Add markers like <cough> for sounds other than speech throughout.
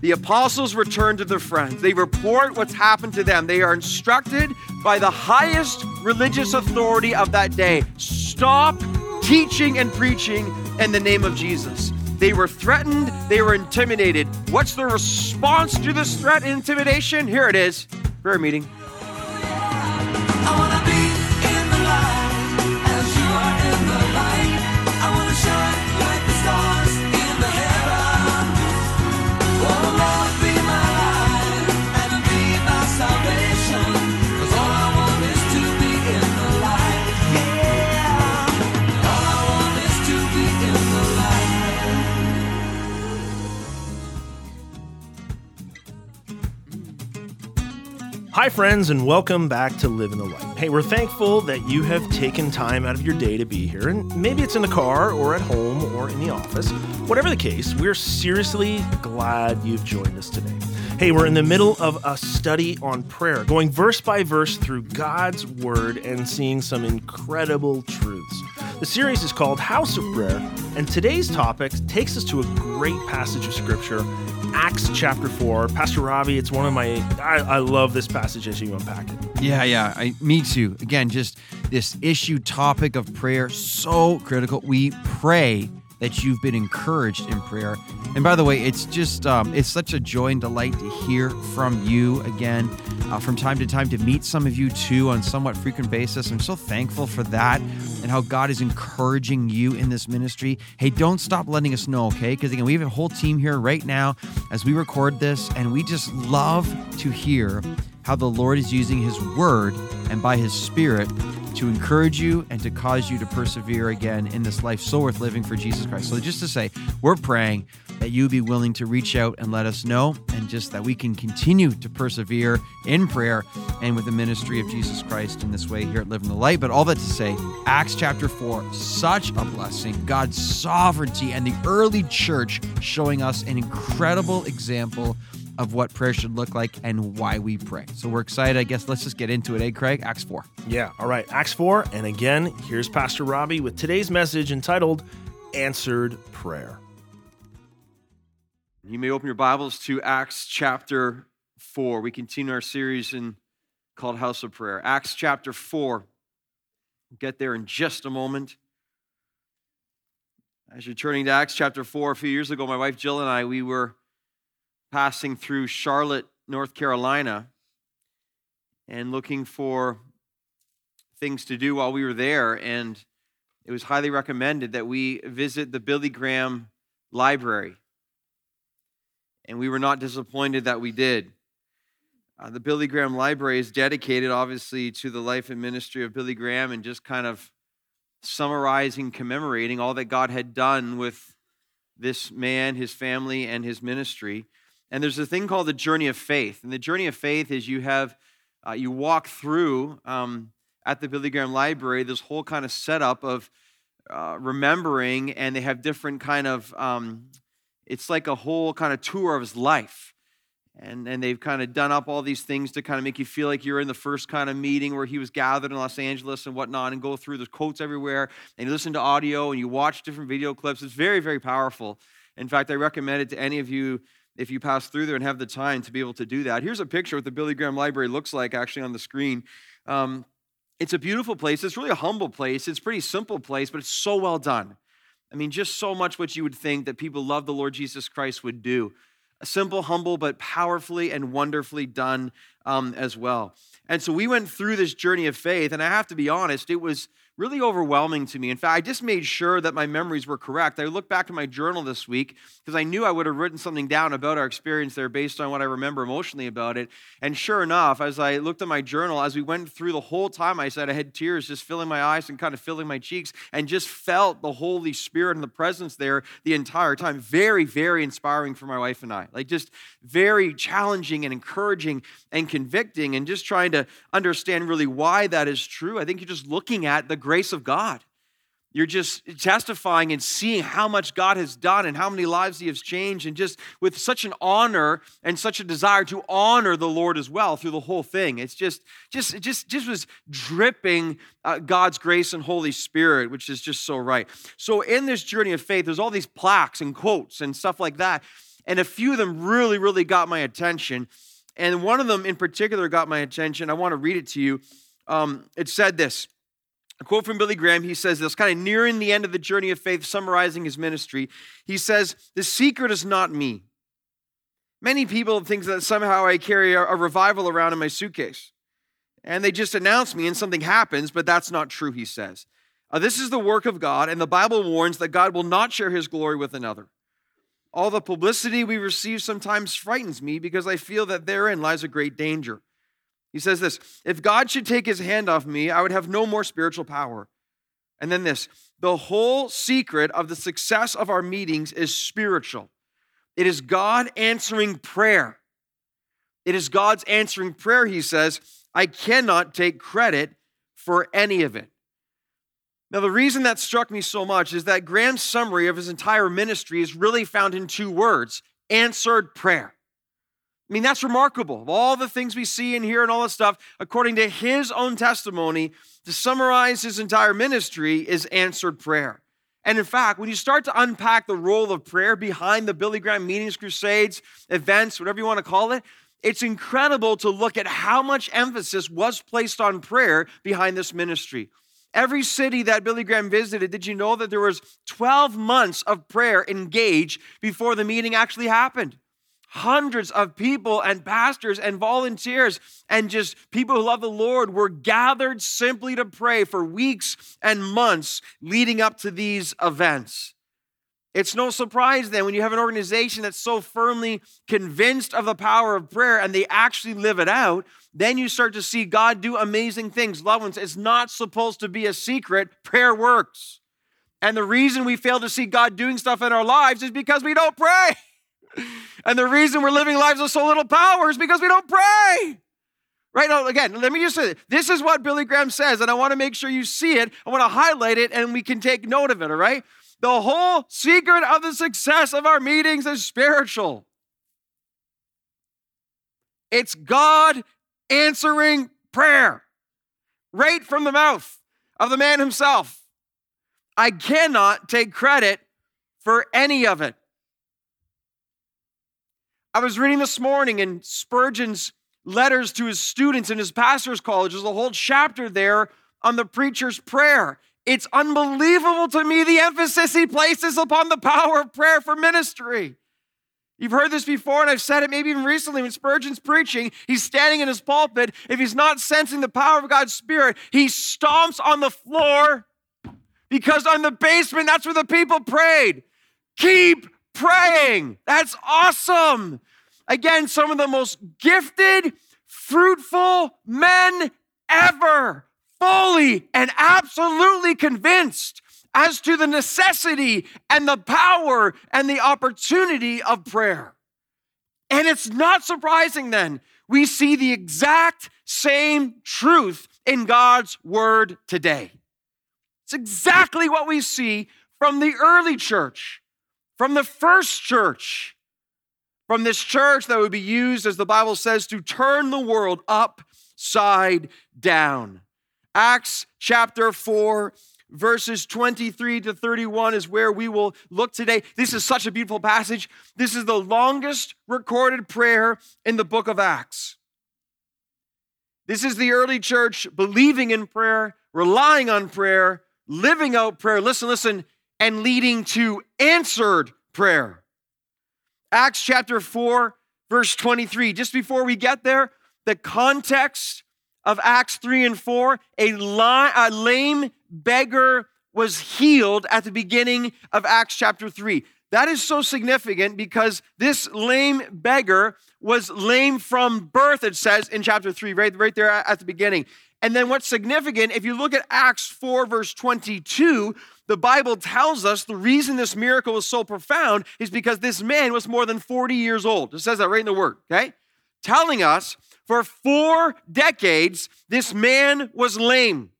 The apostles return to their friends. They report what's happened to them. They are instructed by the highest religious authority of that day stop teaching and preaching in the name of Jesus. They were threatened, they were intimidated. What's the response to this threat and intimidation? Here it is prayer meeting. Hi, friends, and welcome back to Live in the Light. Hey, we're thankful that you have taken time out of your day to be here, and maybe it's in the car or at home or in the office. Whatever the case, we're seriously glad you've joined us today. Hey, we're in the middle of a study on prayer, going verse by verse through God's Word and seeing some incredible truths. The series is called House of Prayer, and today's topic takes us to a great passage of Scripture Acts chapter 4. Pastor Robbie, it's one of my, I, I love this passage as you unpack it. Yeah, yeah, I, me too. Again, just this issue topic of prayer, so critical. We pray that you've been encouraged in prayer. And by the way, it's just um, it's such a joy and delight to hear from you again uh, from time to time to meet some of you too on somewhat frequent basis. I'm so thankful for that and how God is encouraging you in this ministry. Hey, don't stop letting us know, okay? Because again, we have a whole team here right now as we record this, and we just love to hear how the Lord is using His Word and by His Spirit to encourage you and to cause you to persevere again in this life so worth living for Jesus Christ. So, just to say, we're praying that you be willing to reach out and let us know, and just that we can continue to persevere in prayer and with the ministry of Jesus Christ in this way here at Live in the Light. But all that to say, Acts chapter 4, such a blessing, God's sovereignty, and the early church showing us an incredible example of what prayer should look like and why we pray. So we're excited. I guess let's just get into it, eh, Craig? Acts 4. Yeah, all right. Acts 4. And again, here's Pastor Robbie with today's message entitled Answered Prayer. You may open your Bibles to Acts chapter 4. We continue our series in called House of Prayer. Acts chapter 4. We'll get there in just a moment. As you're turning to Acts chapter 4, a few years ago, my wife Jill and I, we were passing through Charlotte, North Carolina, and looking for things to do while we were there. And it was highly recommended that we visit the Billy Graham Library. And we were not disappointed that we did. Uh, the Billy Graham Library is dedicated, obviously, to the life and ministry of Billy Graham and just kind of summarizing, commemorating all that God had done with this man, his family, and his ministry. And there's a thing called the journey of faith. And the journey of faith is you have, uh, you walk through um, at the Billy Graham Library this whole kind of setup of uh, remembering, and they have different kind of, um, it's like a whole kind of tour of his life. And, and they've kind of done up all these things to kind of make you feel like you're in the first kind of meeting where he was gathered in Los Angeles and whatnot, and go through. There's quotes everywhere, and you listen to audio and you watch different video clips. It's very, very powerful. In fact, I recommend it to any of you if you pass through there and have the time to be able to do that. Here's a picture of what the Billy Graham Library looks like actually on the screen. Um, it's a beautiful place. It's really a humble place. It's a pretty simple place, but it's so well done. I mean, just so much what you would think that people love the Lord Jesus Christ would do. A simple, humble, but powerfully and wonderfully done um, as well. And so we went through this journey of faith, and I have to be honest, it was really overwhelming to me. In fact, I just made sure that my memories were correct. I looked back at my journal this week because I knew I would have written something down about our experience there based on what I remember emotionally about it. And sure enough, as I looked at my journal, as we went through the whole time, I said I had tears just filling my eyes and kind of filling my cheeks and just felt the Holy Spirit and the presence there the entire time. Very, very inspiring for my wife and I. Like just very challenging and encouraging and convicting and just trying to understand really why that is true. I think you're just looking at the grace of God. You're just testifying and seeing how much God has done and how many lives He has changed, and just with such an honor and such a desire to honor the Lord as well through the whole thing. It's just, just, it just, just was dripping uh, God's grace and Holy Spirit, which is just so right. So in this journey of faith, there's all these plaques and quotes and stuff like that. And a few of them really, really got my attention. And one of them in particular got my attention. I want to read it to you. Um, it said this a quote from Billy Graham. He says this, kind of nearing the end of the journey of faith, summarizing his ministry. He says, The secret is not me. Many people think that somehow I carry a, revival around in my suitcase. And they just announce me and something happens, but that's not true, he says. Uh, this is the work of God, and the Bible warns that God will not share his glory with another. All the publicity we receive sometimes frightens me because I feel that therein lies a great danger. He says this If God should take his hand off me, I would have no more spiritual power. And then this the whole secret of the success of our meetings is spiritual. It is God answering prayer. It is God's answering prayer, he says. I cannot take credit for any of it. Now, the reason that struck me so much is that grand summary of his entire ministry is really found in two words answered prayer. I mean, that's remarkable. Of all the things we see and hear and all this stuff, according to his own testimony, to summarize his entire ministry is answered prayer. And in fact, when you start to unpack the role of prayer behind the Billy Graham meetings, crusades, events, whatever you want to call it, it's incredible to look at how much emphasis was placed on prayer behind this ministry. Every city that Billy Graham visited, did you know that there was 12 months of prayer engaged before the meeting actually happened? Hundreds of people and pastors and volunteers and just people who love the Lord were gathered simply to pray for weeks and months leading up to these events. It's no surprise then when you have an organization that's so firmly convinced of the power of prayer and they actually live it out, then you start to see God do amazing things. Loved ones, it's not supposed to be a secret. Prayer works. And the reason we fail to see God doing stuff in our lives is because we don't pray. <laughs> And the reason we're living lives with so little power is because we don't pray. Right now, again, let me just say this is what Billy Graham says, and I want to make sure you see it. I want to highlight it and we can take note of it, all right? The whole secret of the success of our meetings is spiritual. It's God answering prayer right from the mouth of the man himself. I cannot take credit for any of it. I was reading this morning in Spurgeon's letters to his students in his pastor's college. There's a whole chapter there on the preacher's prayer. It's unbelievable to me the emphasis he places upon the power of prayer for ministry. You've heard this before, and I've said it maybe even recently when Spurgeon's preaching. He's standing in his pulpit. If he's not sensing the power of God's Spirit, he stomps on the floor because on the basement, that's where the people prayed. Keep praying. That's awesome. Again, some of the most gifted, fruitful men ever, fully and absolutely convinced as to the necessity and the power and the opportunity of prayer. And it's not surprising then, we see the exact same truth in God's word today. It's exactly what we see from the early church from the first church, from this church that would be used, as the Bible says, to turn the world upside down. Acts chapter 4, verses 23 to 31 is where we will look today. This is such a beautiful passage. This is the longest recorded prayer in the book of Acts. This is the early church believing in prayer, relying on prayer, living out prayer. Listen, listen, and leading to answered prayer. Acts chapter 4, verse 23. Just before we get there, the context of Acts 3 and 4 a, a lame beggar was healed at the beginning of Acts chapter 3. That is so significant because this lame beggar was lame from birth, it says in chapter 3, right, right there at the beginning. And then what's significant, if you look at Acts 4, verse 22, the Bible tells us the reason this miracle was so profound is because this man was more than 40 years old. It says that right in the word, okay? Telling us for four decades, this man was lame.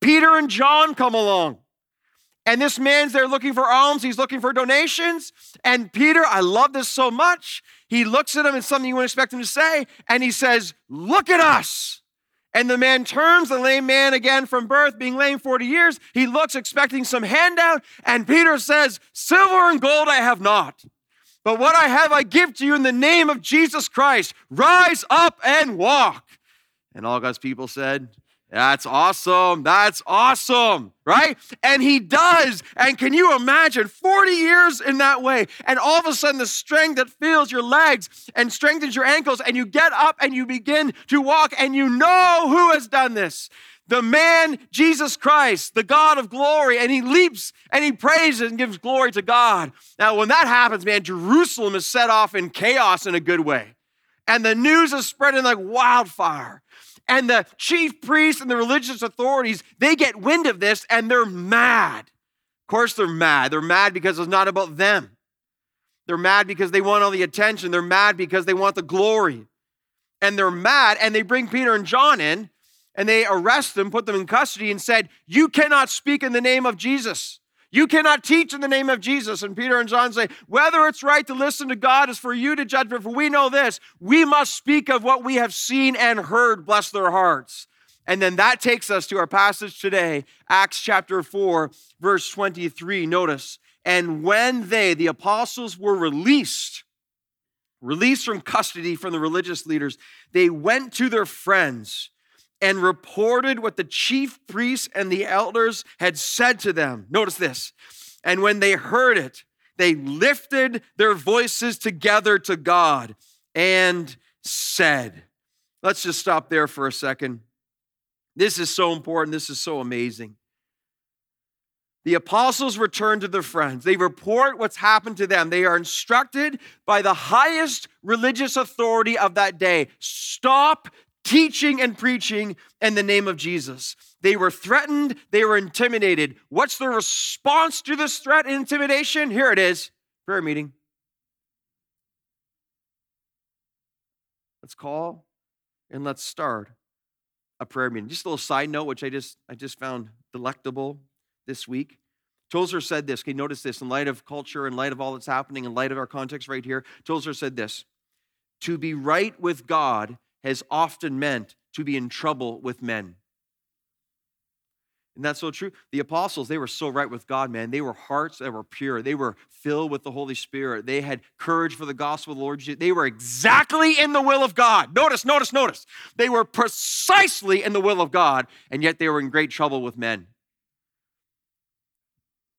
Peter and John come along. And this man's there looking for alms. He's looking for donations. And Peter, I love this so much. He looks at him, and something you wouldn't expect him to say. And he says, Look at us. And the man turns, the lame man again from birth, being lame 40 years. He looks expecting some handout. And Peter says, Silver and gold I have not, But what I have, I give to you in the name of Jesus Christ. Rise up and walk. And all God's people said, that's awesome. That's awesome. Right? And he does. And can you imagine 40 years in that way? And all of a sudden, the strength that fills your legs and strengthens your ankles, and you get up and you begin to walk, and you know who has done this. The man, Jesus Christ, the God of glory, and he leaps and he praises and gives glory to God. Now, when that happens, man, Jerusalem is set off in chaos in a good way. And the news is spreading like wildfire. And the chief priests and the religious authorities, they get wind of this and they're mad. Of course, they're mad. They're mad because it's not about them. They're mad because they want all the attention. They're mad because they want the glory. And they're mad and they bring Peter and John in and they arrest them, put them in custody, and said, You cannot speak in the name of Jesus. You cannot teach in the name of Jesus. And Peter and John say, Whether it's right to listen to God is for you to judge, but for we know this, we must speak of what we have seen and heard, bless their hearts. And then that takes us to our passage today, Acts chapter 4, verse 23. Notice, and when they, the apostles, were released, released from custody from the religious leaders, they went to their friends and reported what the chief priests and the elders had said to them. Notice this. And when they heard it, they lifted their voices together to God and said, Let's just stop there for a second. This is so important. This is so amazing. The apostles return to their friends. They report what's happened to them. They are instructed by the highest religious authority of that day stop teaching and preaching in the name of Jesus. They were threatened, they were intimidated. What's the response to this threat and intimidation? Here it is prayer meeting. Let's call and let's start a prayer meeting. Just a little side note, which I just I just found delectable this week. Tozer said this. Okay, notice this in light of culture, in light of all that's happening, in light of our context right here. Tozer said this: to be right with God has often meant to be in trouble with men. And that's so true. The apostles, they were so right with God, man. They were hearts that were pure. They were filled with the Holy Spirit. They had courage for the gospel of the Lord Jesus. They were exactly in the will of God. Notice, notice, notice. They were precisely in the will of God, and yet they were in great trouble with men.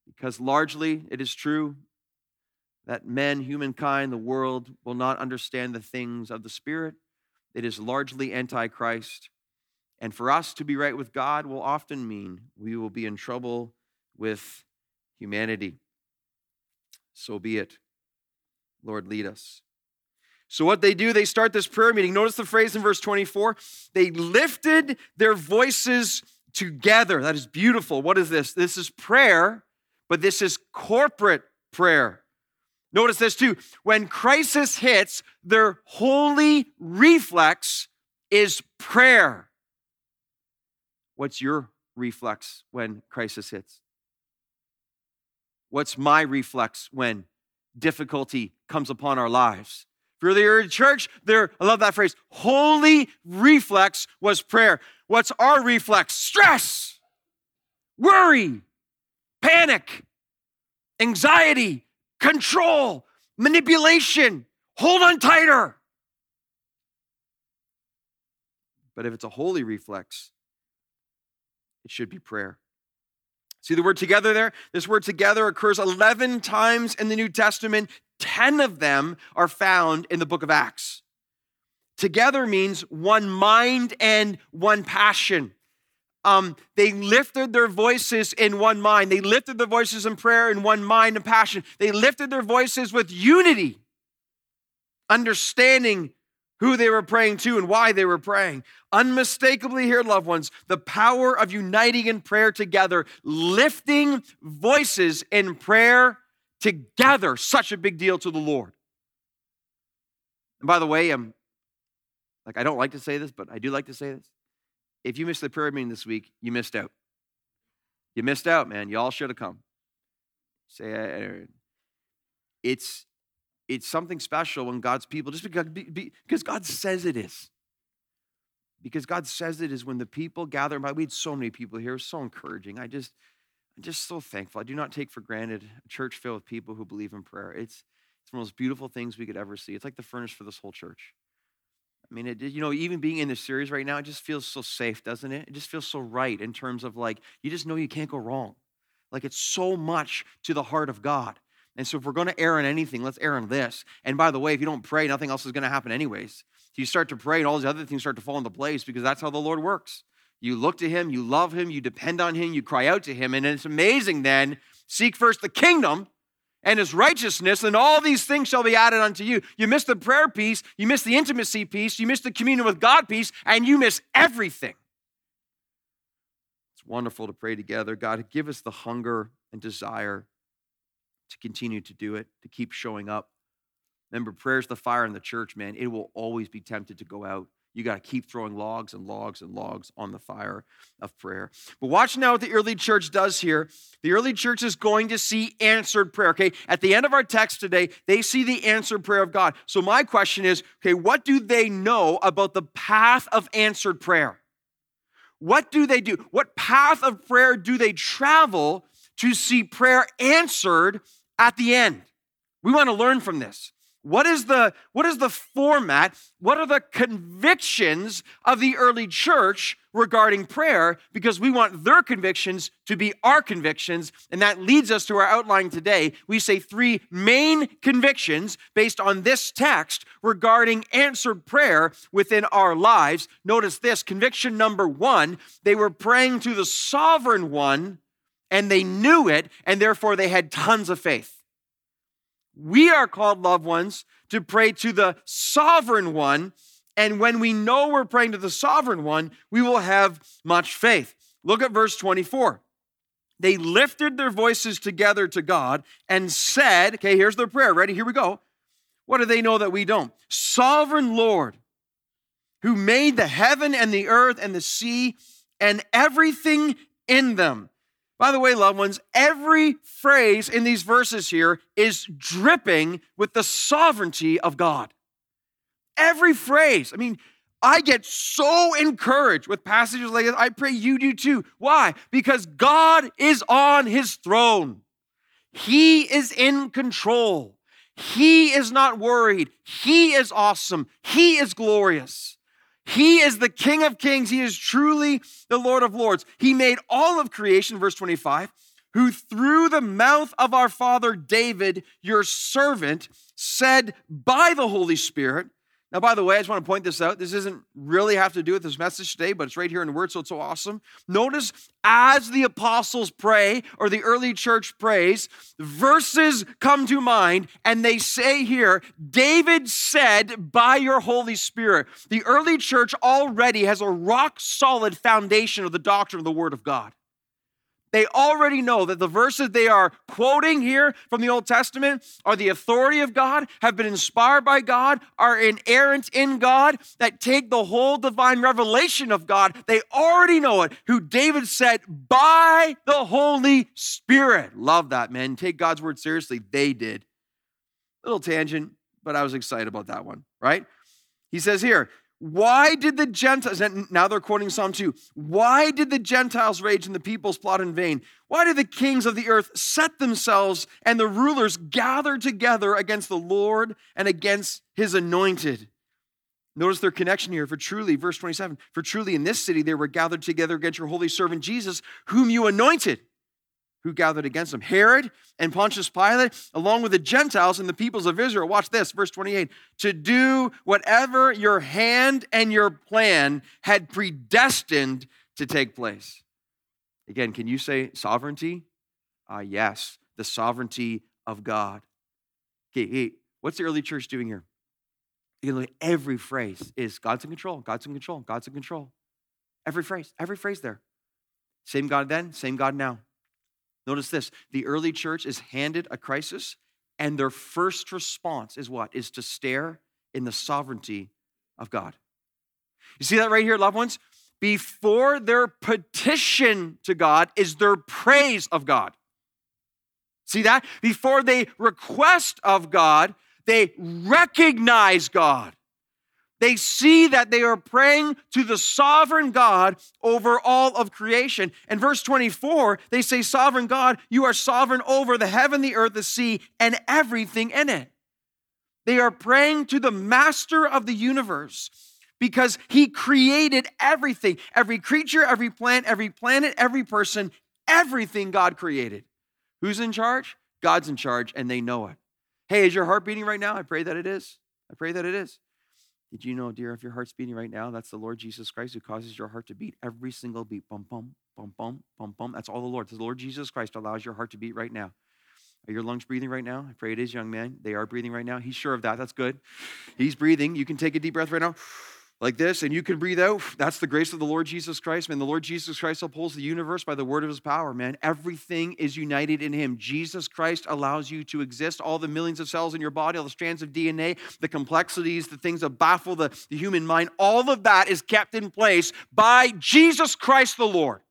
Because largely it is true that men, humankind, the world will not understand the things of the Spirit it is largely antichrist. And for us to be right with God will often mean we will be in trouble with humanity. So be it. Lord, lead us. So, what they do, they start this prayer meeting. Notice the phrase in verse 24 they lifted their voices together. That is beautiful. What is this? This is prayer, but this is corporate prayer. Notice this too. When crisis hits, their holy reflex is prayer. What's your reflex when crisis hits? What's my reflex when difficulty comes upon our lives? If you're the early church, there, I love that phrase, holy reflex was prayer. What's our reflex? Stress, worry, panic, anxiety, control, manipulation. Hold on tighter. But if it's a holy reflex, it should be prayer. See the word together there? This word together occurs 11 times in the New Testament. 10 of them are found in the book of Acts. Together means one mind and one passion um, they lifted their voices in one mind. They lifted their voices in prayer in one mind and passion. They lifted their voices with unity, understanding who they were praying to and why they were praying. Unmistakably, here, loved ones, the power of uniting in prayer together, lifting voices in prayer together, such a big deal to the Lord. And by the way, I'm like I don't like to say this, but I do like to say this. If you missed the prayer meeting this week, you missed out. You missed out, man. You all should have come. Say, it's it's something special when God's people, just because, because God says it is. Because God says it is when the people gather. By we had so many people here, so encouraging. I just, I'm just so thankful. I do not take for granted a church filled with people who believe in prayer. It's It's one of the most beautiful things we could ever see. It's like the furnace for this whole church. I mean, it, you know, even being in this series right now, it just feels so safe, doesn't it? It just feels so right in terms of like, you just know you can't go wrong. Like, it's so much to the heart of God. And so, if we're going to err on anything, let's err on this. And by the way, if you don't pray, nothing else is going to happen, anyways. You start to pray, and all these other things start to fall into place because that's how the Lord works. You look to Him, you love Him, you depend on Him, you cry out to Him. And it's amazing then, seek first the kingdom and his righteousness, and all these things shall be added unto you. You miss the prayer piece, you miss the intimacy piece, you miss the communion with God piece, and you miss everything. It's wonderful to pray together. God, give us the hunger and desire to continue to do it, to keep showing up. Remember, prayer's the fire in the church, man. It will always be tempted to go out. You got to keep throwing logs and logs and logs on the fire of prayer. But watch now what the early church does here. The early church is going to see answered prayer. Okay, at the end of our text today, they see the answered prayer of God. So, my question is okay, what do they know about the path of answered prayer? What do they do? What path of prayer do they travel to see prayer answered at the end? We want to learn from this. What is the what is the format? What are the convictions of the early church regarding prayer because we want their convictions to be our convictions and that leads us to our outline today. We say three main convictions based on this text regarding answered prayer within our lives. Notice this, conviction number 1, they were praying to the sovereign one and they knew it and therefore they had tons of faith. We are called, loved ones, to pray to the sovereign one. And when we know we're praying to the sovereign one, we will have much faith. Look at verse 24. They lifted their voices together to God and said, okay, here's their prayer. Ready? Here we go. What do they know that we don't? Sovereign Lord, who made the heaven and the earth and the sea and everything in them. By the way, loved ones, every phrase in these verses here is dripping with the sovereignty of God. Every phrase. I mean, I get so encouraged with passages like this. I pray you do too. Why? Because God is on his throne. He is in control. He is not worried. He is awesome. He is glorious. He is the King of Kings. He is truly the Lord of Lords. He made all of creation, verse 25, who through the mouth of our father David, your servant, said by the Holy Spirit, now, by the way, I just want to point this out. This doesn't really have to do with this message today, but it's right here in the Word, so it's so awesome. Notice as the apostles pray or the early church prays, verses come to mind, and they say here, David said, by your Holy Spirit. The early church already has a rock solid foundation of the doctrine of the Word of God. They already know that the verses they are quoting here from the Old Testament are the authority of God, have been inspired by God, are inerrant in God, that take the whole divine revelation of God. They already know it, who David said, by the Holy Spirit. Love that, man. Take God's word seriously. They did. Little tangent, but I was excited about that one, right? He says here, why did the Gentiles, now they're quoting Psalm 2, why did the Gentiles rage and the peoples plot in vain? Why did the kings of the earth set themselves and the rulers gather together against the Lord and against his anointed? Notice their connection here. For truly, verse 27, for truly in this city they were gathered together against your holy servant Jesus, whom you anointed who gathered against him Herod and Pontius Pilate, along with the Gentiles and the peoples of Israel. Watch this, verse 28 to do whatever your hand and your plan had predestined to take place. Again, can you say sovereignty? Uh, yes, the sovereignty of God. Okay, what's the early church doing here? You know, every phrase is God's in control, God's in control, God's in control. Every phrase, every phrase there. Same God then, same God now. Notice this the early church is handed a crisis, and their first response is what? Is to stare in the sovereignty of God. You see that right here, loved ones? Before their petition to God is their praise of God. See that? Before they request of God, they recognize God. They see that they are praying to the sovereign God over all of creation. And verse 24, they say, Sovereign God, you are sovereign over the heaven, the earth, the sea, and everything in it. They are praying to the master of the universe because he created everything every creature, every plant, every planet, every person, everything God created. Who's in charge? God's in charge, and they know it. Hey, is your heart beating right now? I pray that it is. I pray that it is. Did you know, dear, if your heart's beating right now, that's the Lord Jesus Christ who causes your heart to beat every single beat. Bum, bum, bum, bum, bum, bum. That's all the Lord. The Lord Jesus Christ allows your heart to beat right now. Are your lungs breathing right now? I pray it is, young man. They are breathing right now. He's sure of that. That's good. He's breathing. You can take a deep breath right now like this, and you can breathe out. That's the grace of the Lord Jesus Christ, man. The Lord Jesus Christ upholds the universe by the word of his power, man. Everything is united in him. Jesus Christ allows you to exist. All the millions of cells in your body, all the strands of DNA, the complexities, the things that baffle the, the human mind, all of that is kept in place by Jesus Christ the Lord.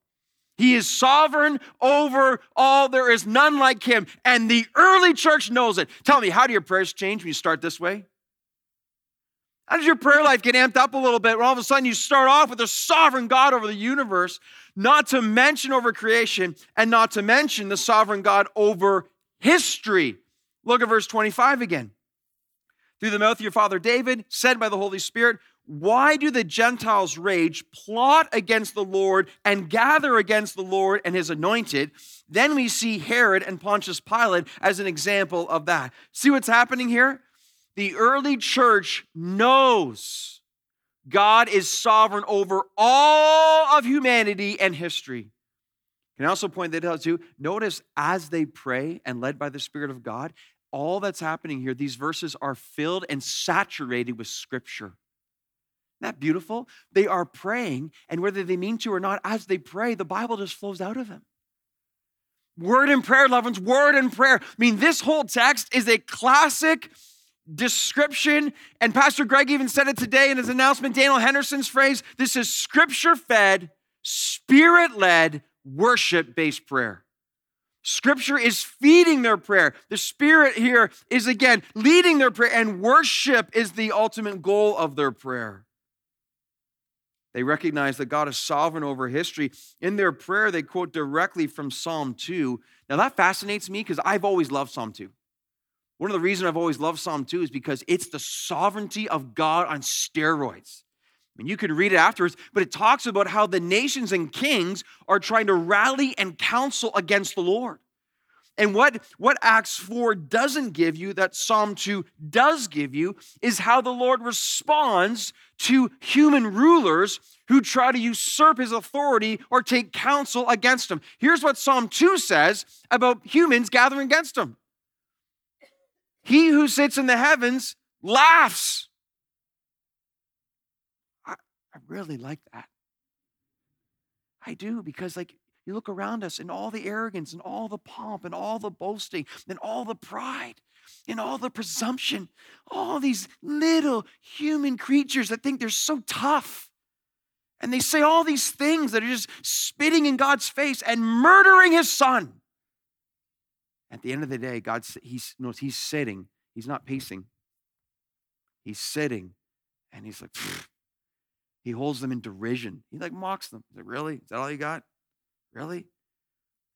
He is sovereign over all. There is none like him. And the early church knows it. Tell me, how do your prayers change when you start this way? How does your prayer life get amped up a little bit when all of a sudden you start off with a sovereign God over the universe, not to mention over creation, and not to mention the sovereign God over history? Look at verse 25 again. Through the mouth of your father David, said by the Holy Spirit, why do the Gentiles rage, plot against the Lord, and gather against the Lord and his anointed? Then we see Herod and Pontius Pilate as an example of that. See what's happening here? The early church knows God is sovereign over all of humanity and history. Can I also point that out too? Notice as they pray and led by the Spirit of God, all that's happening here, these verses are filled and saturated with Scripture. Isn't that beautiful? They are praying, and whether they mean to or not, as they pray, the Bible just flows out of them. Word and prayer, loved ones, word and prayer. I mean, this whole text is a classic description, and Pastor Greg even said it today in his announcement, Daniel Henderson's phrase this is scripture fed, spirit led, worship based prayer. Scripture is feeding their prayer. The Spirit here is again leading their prayer, and worship is the ultimate goal of their prayer. They recognize that God is sovereign over history. In their prayer, they quote directly from Psalm 2. Now, that fascinates me because I've always loved Psalm 2. One of the reasons I've always loved Psalm 2 is because it's the sovereignty of God on steroids. I mean, you can read it afterwards, but it talks about how the nations and kings are trying to rally and counsel against the Lord. And what, what Acts 4 doesn't give you, that Psalm 2 does give you, is how the Lord responds to human rulers who try to usurp his authority or take counsel against him. Here's what Psalm 2 says about humans gathering against him he who sits in the heavens laughs. I, I really like that. I do because, like, you look around us and all the arrogance and all the pomp and all the boasting and all the pride and all the presumption, all these little human creatures that think they're so tough. And they say all these things that are just spitting in God's face and murdering his son. At the end of the day, God he's, knows he's sitting. He's not pacing. He's sitting, and he's like, Pfft. he holds them in derision. He like mocks them. He's like, really? Is that all you got? Really?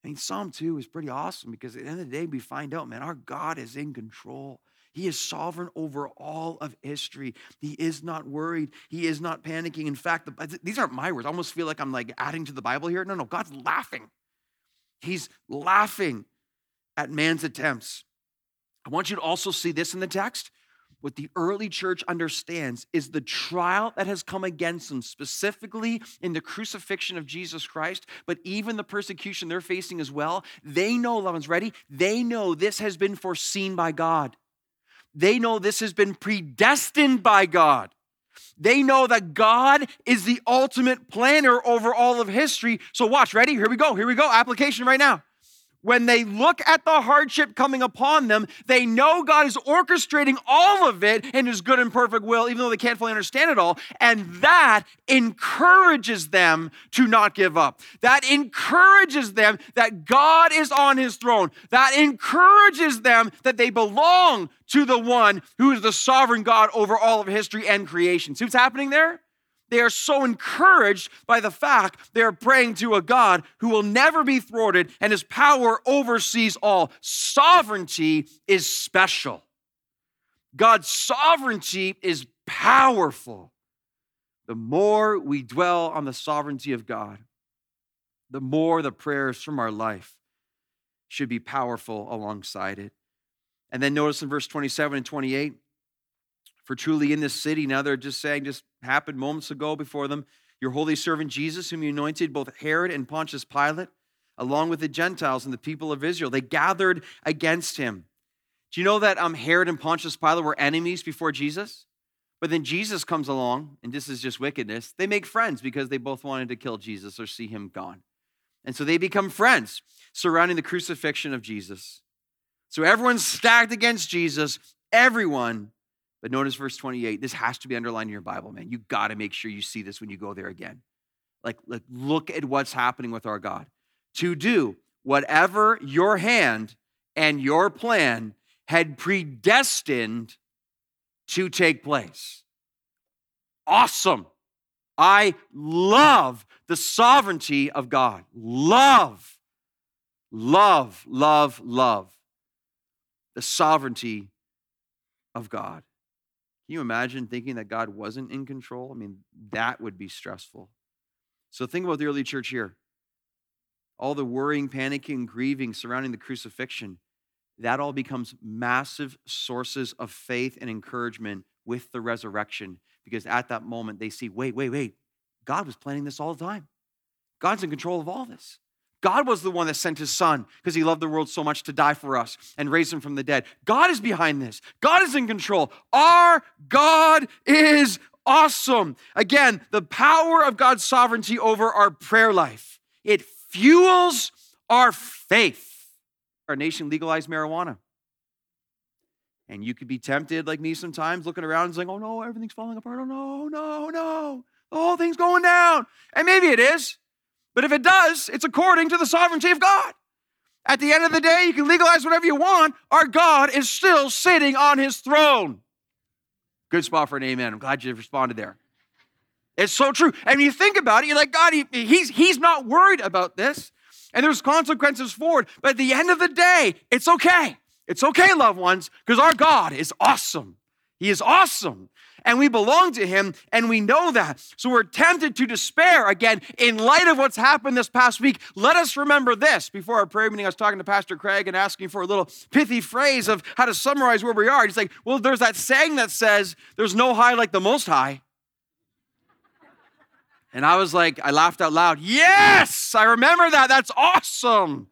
I mean, Psalm 2 is pretty awesome because at the end of the day, we find out, man, our God is in control. He is sovereign over all of history. He is not worried. He is not panicking. In fact, the, these aren't my words. I almost feel like I'm like adding to the Bible here. No, no, God's laughing. He's laughing at man's attempts. I want you to also see this in the text. What the early church understands is the trial that has come against them, specifically in the crucifixion of Jesus Christ, but even the persecution they're facing as well. They know, loved ones, ready? They know this has been foreseen by God. They know this has been predestined by God. They know that God is the ultimate planner over all of history. So, watch, ready? Here we go. Here we go. Application right now when they look at the hardship coming upon them, they know God is orchestrating all of it in His good and perfect will, even though they can't fully understand it all. And that encourages them to not give up. That encourages them that God is on His throne. That encourages them that they belong to the one who is the sovereign God over all of history and creation. See what's happening there? They are so encouraged by the fact they are praying to a God who will never be thwarted and his power oversees all. Sovereignty is special. God's sovereignty is powerful. The more we dwell on the sovereignty of God, the more the prayers from our life should be powerful alongside it. And then notice in verse 27 and 28 for truly in this city, now they're just saying, just happened moments ago before them, your holy servant Jesus, whom you anointed, both Herod and Pontius Pilate, along with the Gentiles and the people of Israel, they gathered against him. Do you know that um, Herod and Pontius Pilate were enemies before Jesus? But then Jesus comes along, and this is just wickedness. They make friends because they both wanted to kill Jesus or see him gone. And so they become friends surrounding the crucifixion of Jesus. So everyone's stacked against Jesus, everyone. But notice verse 28. This has to be underlined in your Bible, man. You got to make sure you see this when you go there again. Like, like, look at what's happening with our God. To do whatever your hand and your plan had predestined to take place. Awesome. I love the sovereignty of God. Love, love, love, love the sovereignty of God. Can you imagine thinking that God wasn't in control? I mean, that would be stressful. So think about the early church here. All the worrying, panicking, grieving surrounding the crucifixion, that all becomes massive sources of faith and encouragement with the resurrection because at that moment they see wait, wait, wait. God was planning this all the time. God's in control of all this. God was the one that sent his son because he loved the world so much to die for us and raise him from the dead. God is behind this. God is in control. Our God is awesome. Again, the power of God's sovereignty over our prayer life. It fuels our faith. Our nation legalized marijuana. And you could be tempted, like me sometimes, looking around and saying, oh no, everything's falling apart. Oh no, no, no. The whole thing's going down. And maybe it is. But if it does, it's according to the sovereignty of God. At the end of the day, you can legalize whatever you want. Our God is still sitting on his throne. Good spot for an amen. I'm glad you responded there. It's so true. And you think about it, you're like, God, he, he's, he's not worried about this. And there's consequences for it. But at the end of the day, it's okay. It's okay, loved ones, because our God is awesome. He is awesome. And we belong to him, and we know that. So we're tempted to despair again in light of what's happened this past week. Let us remember this. Before our prayer meeting, I was talking to Pastor Craig and asking for a little pithy phrase of how to summarize where we are. He's like, Well, there's that saying that says, There's no high like the most high. And I was like, I laughed out loud. Yes, I remember that. That's awesome.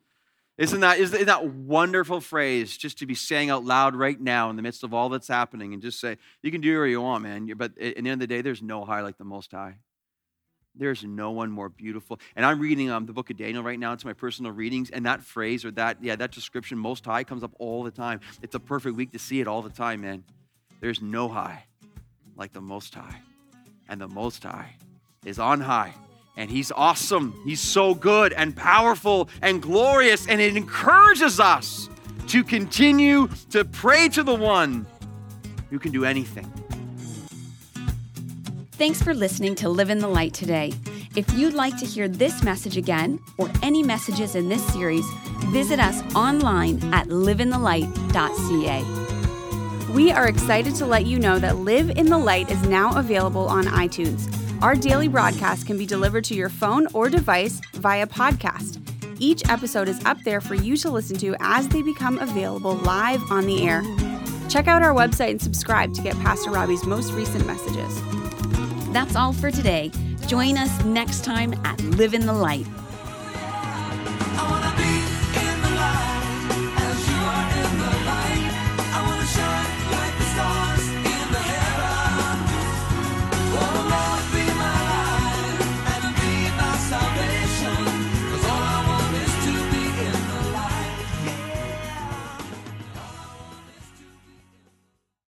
Isn't that, isn't that wonderful phrase just to be saying out loud right now in the midst of all that's happening and just say, you can do whatever you want, man. But at the end of the day, there's no high like the Most High. There's no one more beautiful. And I'm reading um, the book of Daniel right now. It's my personal readings. And that phrase or that, yeah, that description, Most High, comes up all the time. It's a perfect week to see it all the time, man. There's no high like the Most High. And the Most High is on high. And he's awesome. He's so good and powerful and glorious. And it encourages us to continue to pray to the one who can do anything. Thanks for listening to Live in the Light today. If you'd like to hear this message again or any messages in this series, visit us online at liveinthelight.ca. We are excited to let you know that Live in the Light is now available on iTunes. Our daily broadcast can be delivered to your phone or device via podcast. Each episode is up there for you to listen to as they become available live on the air. Check out our website and subscribe to get Pastor Robbie's most recent messages. That's all for today. Join us next time at Live in the Light.